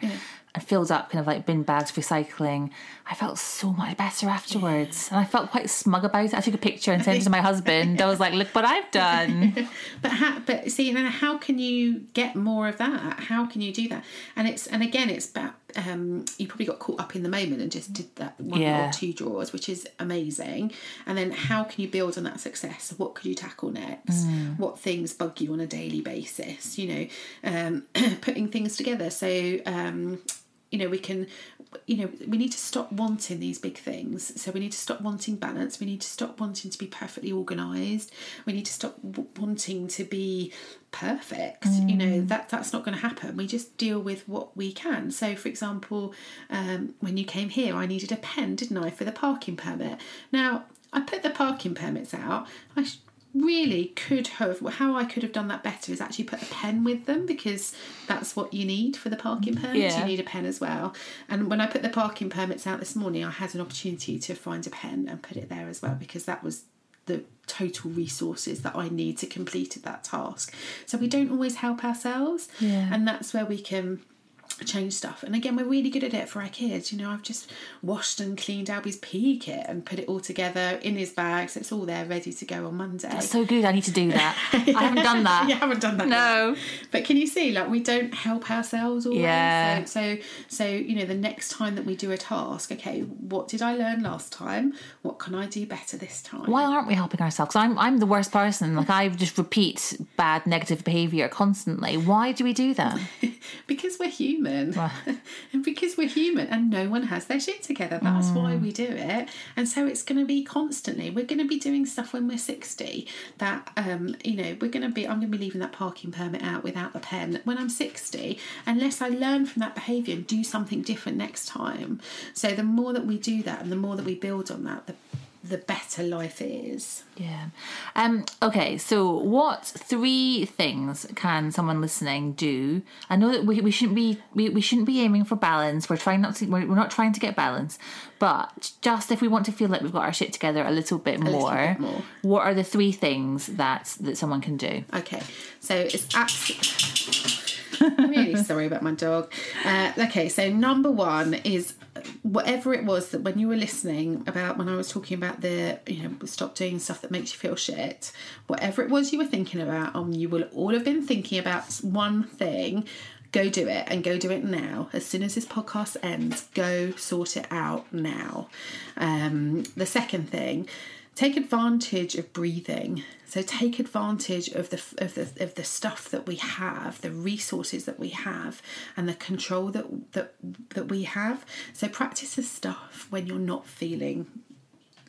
And filled up kind of like bin bags for recycling. I felt so much better afterwards. And I felt quite smug about it. I took a picture and sent it to my husband. I was like, look what I've done. <laughs> But how, but see, how can you get more of that? How can you do that? And it's and again, it's about um, you probably got caught up in the moment and just did that one Yeah. or two drawers, which is amazing. And then how can you build on that success? What could you tackle next? What things bug you on a daily basis? You know, um, <clears throat> putting things together. So. Um, you know we can you know we need to stop wanting these big things. So we need to stop wanting balance. We need to stop wanting to be perfectly organized. We need to stop w- wanting to be perfect. You know that that's not going to happen. We just deal with what we can. So for example um, when you came here i needed a pen didn't i for the parking permit? Now i put the parking permits out. I really could have how I could have done that better is actually put a pen with them because that's what you need for the parking mm, permits. Yeah. You need a pen as well. And when I put the parking permits out this morning, I had an opportunity to find a pen and put it there as well because that was the total resources that I need to complete that task. So we don't always help ourselves, Yeah. and that's where we can change stuff. And again, we're really good at it for our kids. You know, I've just washed and cleaned Albie's PE kit and put it all together in his bag, so it's all there ready to go on Monday. That's so good. I need to do that. <laughs> I haven't done that. you haven't done that. No. yet. But can you see, like, we don't help ourselves always. Yeah. So, so, so, you know, the next time that we do a task, okay, what did I learn last time? What can I do better this time? Why aren't we helping ourselves? I'm I'm the worst person. Like I just repeat bad negative behavior constantly. Why do we do that? <laughs> because we're human and <laughs> because we're human and no one has their shit together. That's why Mm. we do it. And so it's going to be constantly we're going to be doing stuff when we're 60 that um you know we're going to be i'm going to be leaving that parking permit out without the pen. When i'm 60 unless i learn from that behavior and do something different next time. So the more that we do that and the more that we build on that the the better life is Yeah. Um. Okay. So, what three things can someone listening do? I know that we, we shouldn't be we, we shouldn't be aiming for balance. We're trying not to. We're, we're not trying to get balance. But just if we want to feel like we've got our shit together a little bit little more, bit more. what are the three things that that someone can do? Okay, so it's absolutely. I'm really sorry about my dog. Uh, okay, so number one is whatever it was that when you were listening about when I was talking about the, you know, stop doing stuff that makes you feel shit, whatever it was you were thinking about, um, you will all have been thinking about one thing. Go do it and go do it now. As soon as this podcast ends, go sort it out now. Um, the second thing, take advantage of breathing. So take advantage of the of the of the stuff that we have the resources that we have and the control that that that we have. So practice the stuff when you're not feeling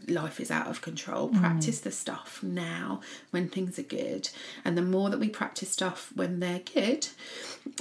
life is out of control. Practice the stuff now when things are good. And the more that we practice stuff when they're good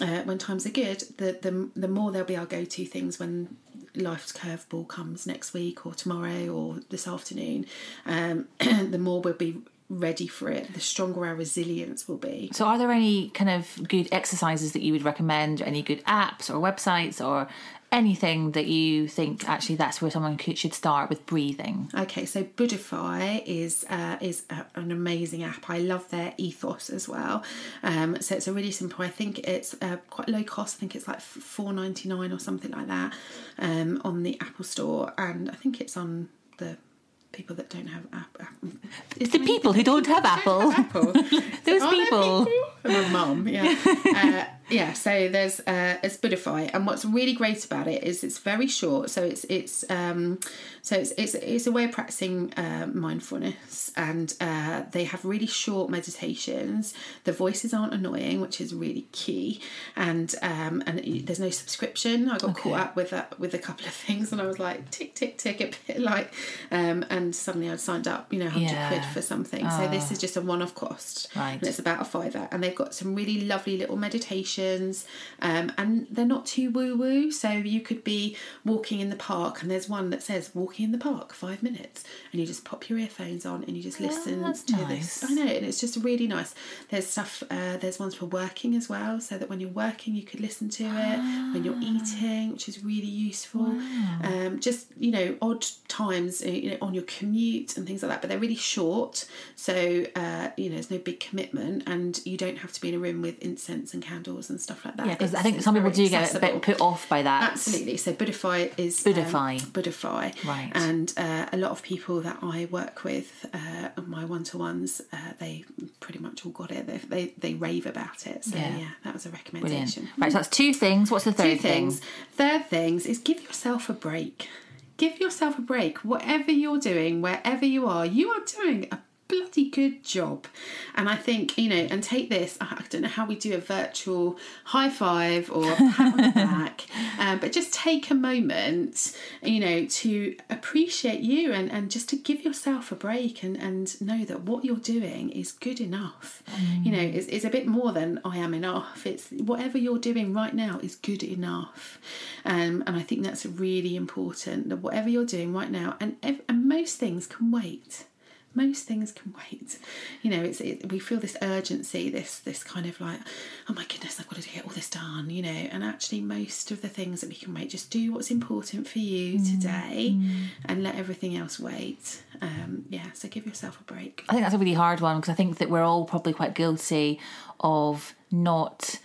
uh, when times are good the, the the more they'll be our go-to things when life's curveball comes next week or tomorrow or this afternoon um, <clears throat> the more we'll be ready for it the stronger our resilience will be So, are there any kind of good exercises that you would recommend? Any good apps or websites or anything that you think actually that's where someone could, should start with breathing? Okay, so Buddhify is uh, is a, an amazing app. I love their ethos as well. Um, so it's a really simple. I think it's uh, quite low cost. I think it's like four ninety nine or something like that um, on the Apple Store, and I think it's on the people that don't have app. app. <laughs> It's The people who don't have Apple. Apple. <laughs> Those Are there people. My mum, yeah. <laughs> Uh, yeah, so there's uh, it's Buddhify, and what's really great about it is it's very short. So it's it's um, so it's it's, it's a way of practicing uh, mindfulness, and uh, they have really short meditations. The voices aren't annoying, which is really key, and um, and there's no subscription. I got caught up with that with a couple of things, and I was like tick tick tick a bit <laughs> like, um, and suddenly I'd signed up, you know, hundred Yeah. quid for something. So this is just a one off cost, Right. and it's about a fiver, and they've got some really lovely little meditations, um, and they're not too woo woo. So you could be walking in the park, and there's one that says "walking in the park, five minutes," and you just pop your earphones on and you just listen that's to nice. this. I know, and it's just really nice. There's stuff. Uh, there's ones for working as well, so that when you're working, you could listen to it when you're eating, which is really useful. Um, just you know, odd times uh, you know, on your commute and things like that, but they're really short, so uh, you know, there's no big commitment, and you don't have to be in a room with incense and candles and stuff like that. Yeah, because I think some people do get a bit put off by that. Absolutely. So Buddhify is Buddhify. Um, Buddhify. Right. And uh, a lot of people that I work with, uh, my one to ones, uh, they pretty much all got it. They, they they rave about it. So Yeah. yeah, that was a recommendation. Brilliant. recommendation. Right, so that's two things. What's the third Two things. Third things is give yourself a break. Give yourself a break. Whatever you're doing, wherever you are, you are doing a bloody good job. And I think, you know, and take this, I don't know how we do a virtual high five or pat on the <laughs> back, um, but just take a moment, you know, to appreciate you and, and just to give yourself a break and, and know that what you're doing is good enough. You know, it's, it's a bit more than I am enough. It's whatever you're doing right now is good enough. Um, and I think that's really important that whatever you're doing right now, and, and most things can wait most things can wait. You know it's it, we feel this urgency this this kind of like oh my goodness i've got to get all this done you know and actually most of the things that we can wait just do what's important for you today and let everything else wait. Um yeah so give yourself a break. I think that's a really hard one because I think that we're all probably quite guilty of not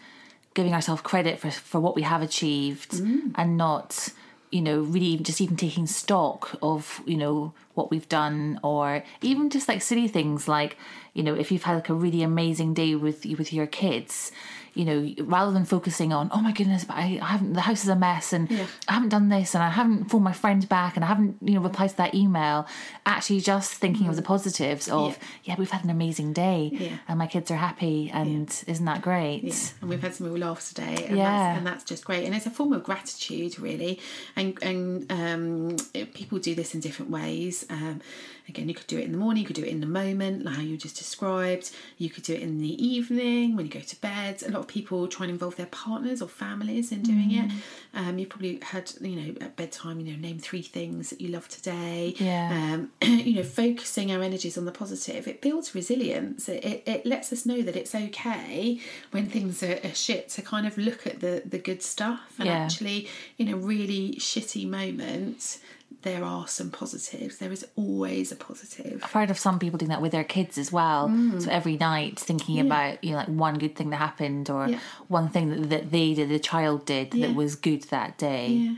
giving ourselves credit for for what we have achieved and not you know really just even taking stock of you know what we've done or even just like silly things like you know if you've had like a really amazing day with with your kids you know rather than focusing on oh my goodness but I, I haven't the house is a mess and Yeah. I haven't done this and I haven't phoned my friend back and I haven't you know replied to that email actually just thinking of the positives of Yeah. yeah, we've had an amazing day Yeah. and my kids are happy and isn't that great and we've had some real laughs today, and, Yeah. that's, and that's just great. And it's a form of gratitude, really. And and um, people do this in different ways. Um, again, you could do it in the morning, you could do it in the moment, like how you just described. You could do it in the evening when you go to bed. A lot of people try and involve their partners or families in doing it. Um, you've probably had, you know, at bedtime, you know, name three things that you love today. Yeah. Um, <clears throat> you know, focusing our energies on the positive, it builds resilience. It, it, it lets us know that it's okay when things are, are shit to kind of look at the, the good stuff and Yeah. actually, in a really shitty moment, there are some positives. There is always a positive. I've heard of some people doing that with their kids as well. So every night thinking about, you know, like one good thing that happened or Yeah. one thing that, that they did, the child did Yeah. that was good that day. Yeah.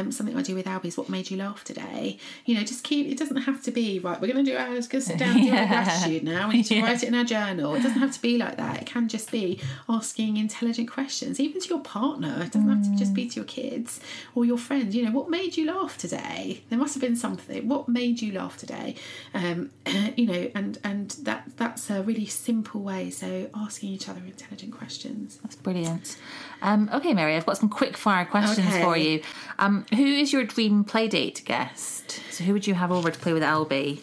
Um, something I do with Albie is what made you laugh today. You know, just keep. It doesn't have to be right. We're going to do our. Let's <laughs> go sit down and do our Yeah. gratitude now. We need to <laughs> write it in our journal. It doesn't have to be like that. It can just be asking intelligent questions, even to your partner. It doesn't have to just be to your kids or your friends. You know, what made you laugh today? There must have been something. What made you laugh today? Um, <clears throat> you know, and and that that's a really simple way. So asking each other intelligent questions. That's brilliant. Um, okay, Mary, I've got some quick fire questions Okay. for you. Um, who is your dream playdate guest? So who would you have over to play with Albie?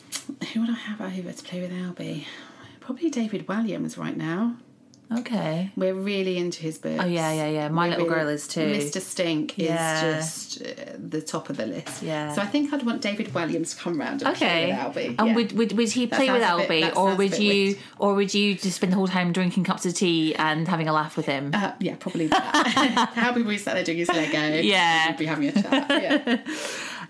Who would I have over to play with Albie? Probably David Walliams right now. Okay. We're really into his books. Oh, yeah, yeah, yeah. My We're little really- girl is too. Mr. Stink Yeah. is just uh, the top of the list. Yeah. So I think I'd want David Walliams to come round and Okay. play with Albie. And yeah. would, would would he play with sounds a bit- Albie, or would you, weird. or would you just spend the whole time drinking cups of tea and having a laugh with him? Uh, yeah, probably that. Albie would be sat there doing his Lego. Yeah. We'd be having a chat. Yeah. <laughs>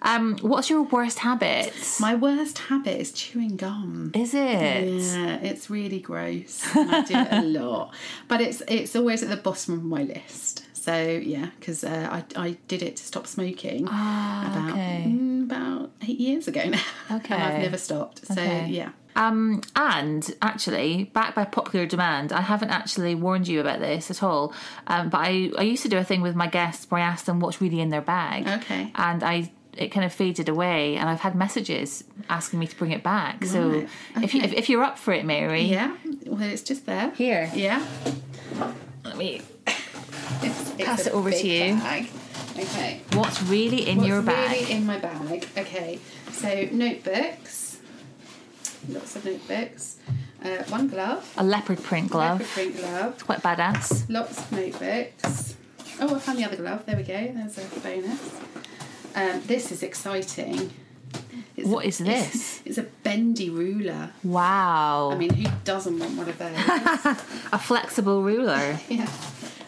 Um, what's your worst habit? My worst habit is chewing gum. Is it? Yeah, it's really gross. I do it a <laughs> lot, but it's it's always at the bottom of my list. So yeah, because uh, I I did it to stop smoking about Ah, okay. mm, about eight years ago now. Okay. and I've never stopped. So Okay. yeah, Um, and actually, back by popular demand, I haven't actually warned you about this at all. Um, but I, I used to do a thing with my guests where I asked them what's really in their bag. Okay. And I it kind of faded away, and I've had messages asking me to bring it back. So Right, if, you, if, if you're up for it, Mary, yeah. Well, it's just there. Here. Yeah. let me. It's, it's Pass it over to you. Bag. Okay. What's really in What's your bag? really in my bag? Okay, so notebooks, lots of notebooks, uh, one glove, a leopard print glove. leopard print glove, Quite badass. lots of notebooks. Oh, I found the other glove. There we go. There's a bonus. Um, this is exciting. It's What a, is this? It's, it's a bendy ruler. Wow. I mean, who doesn't want one of those? <laughs> a flexible ruler. <laughs> yeah.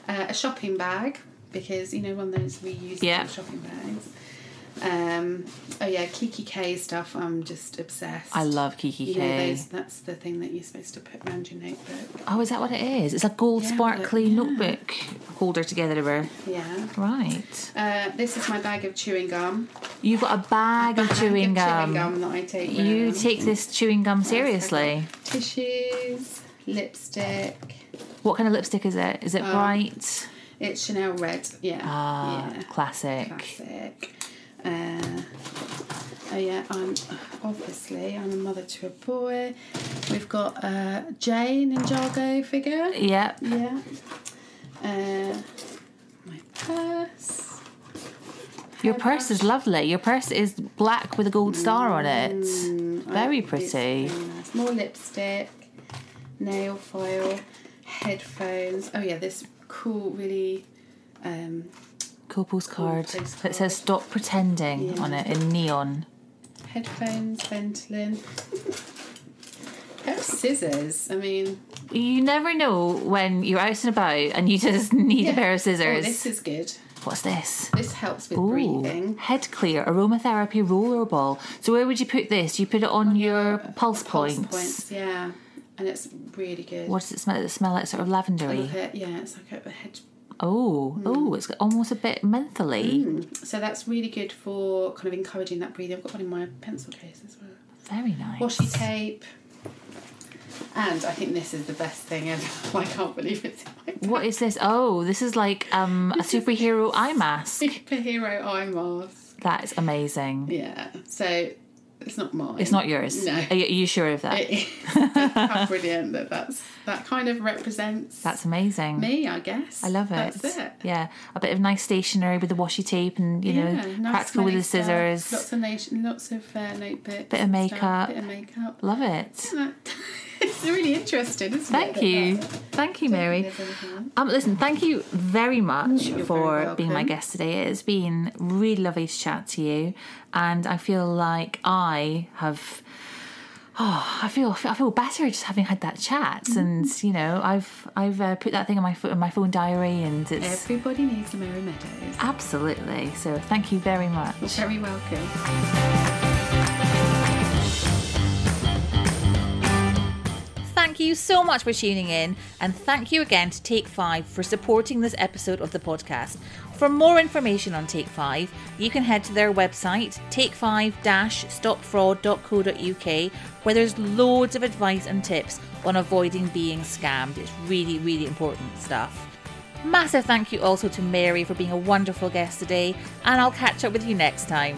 Uh, a shopping bag because you know one of those reusable Yeah. shopping bags. Um, oh yeah, Kikki K stuff. I'm just obsessed. I love Kikki You know, K. those, that's the thing that you're supposed to put around your notebook. Oh, is that what it is? It's a gold Yeah, sparkly yeah. notebook holder together. Yeah. Right. Uh, this is my bag of chewing gum. You've got a bag, of Bag chewing of gum. Chewing gum that I take. You take this chewing gum seriously. tissues, lipstick. What kind of lipstick is it? Is it bright? It's Chanel red. Yeah. Ah, yeah. classic. Classic. Uh, oh yeah, I'm obviously I'm a mother to a boy. We've got a Zane Ninjago figure. Yep. Yeah. Uh, my purse. Your purse is lovely. Your purse is black with a gold star on it. Very It's pretty. nice. More lipstick, nail file, headphones. Oh yeah, this cool, really. Um, Cool postcard Cool that says "Stop pretending" Yeah. on it in neon. headphones, Ventolin. Pair scissors. I mean, You never know when you're out and about and you just <laughs> need yeah. a pair of scissors. Oh, scissors. this is good. What's this? This helps with Ooh, breathing. head clear aromatherapy roller ball. So where would you put this? You put it on, your pulse, Pulse points. points, yeah, and it's really good. What does it smell? Does it smell like sort of lavendery? it. Yeah, it's like a head. Oh, oh, it's got almost a bit mentally. So that's really good for kind of encouraging that breathing. I've got one in my pencil case as well. Very nice. washi tape. And I think this is the best thing ever. <laughs> I can't believe it's in my. What is this? Oh, this is like um, a superhero <laughs> eye mask. superhero eye mask. That is amazing. Yeah. So it's not mine. It's not yours. No. Are you, are you sure of that? It is. <laughs> How brilliant that that's that kind of represents That's amazing. me, I guess. I love it. That's it. Yeah, a bit of nice stationery with the washi tape and you know nice practical with the scissors. Stuff, lots of nation, lots of uh, notebooks. Bit of makeup. Stuff, bit of makeup. Love it. <laughs> it's really interesting, isn't Thank it? you, thank you, Mary. There's anything else. Um, listen, thank you very much You're for being my guest today. It's been really lovely to chat to you, and I feel like I have oh, I feel I feel better just having had that chat, mm-hmm. and you know, I've I've uh, put that thing on my in my phone diary, and it's everybody needs a Merry Meadows. Absolutely. So thank you very much. You're very welcome. Thank you so much for tuning in, and thank you again to Take 5 for supporting this episode of the podcast. For more information on Take 5, you can head to their website, take5-stopfraud.co.uk, where there's loads of advice and tips on avoiding being scammed. It's really, really important stuff. Massive thank you also to Mary for being a wonderful guest today, and I'll catch up with you next time.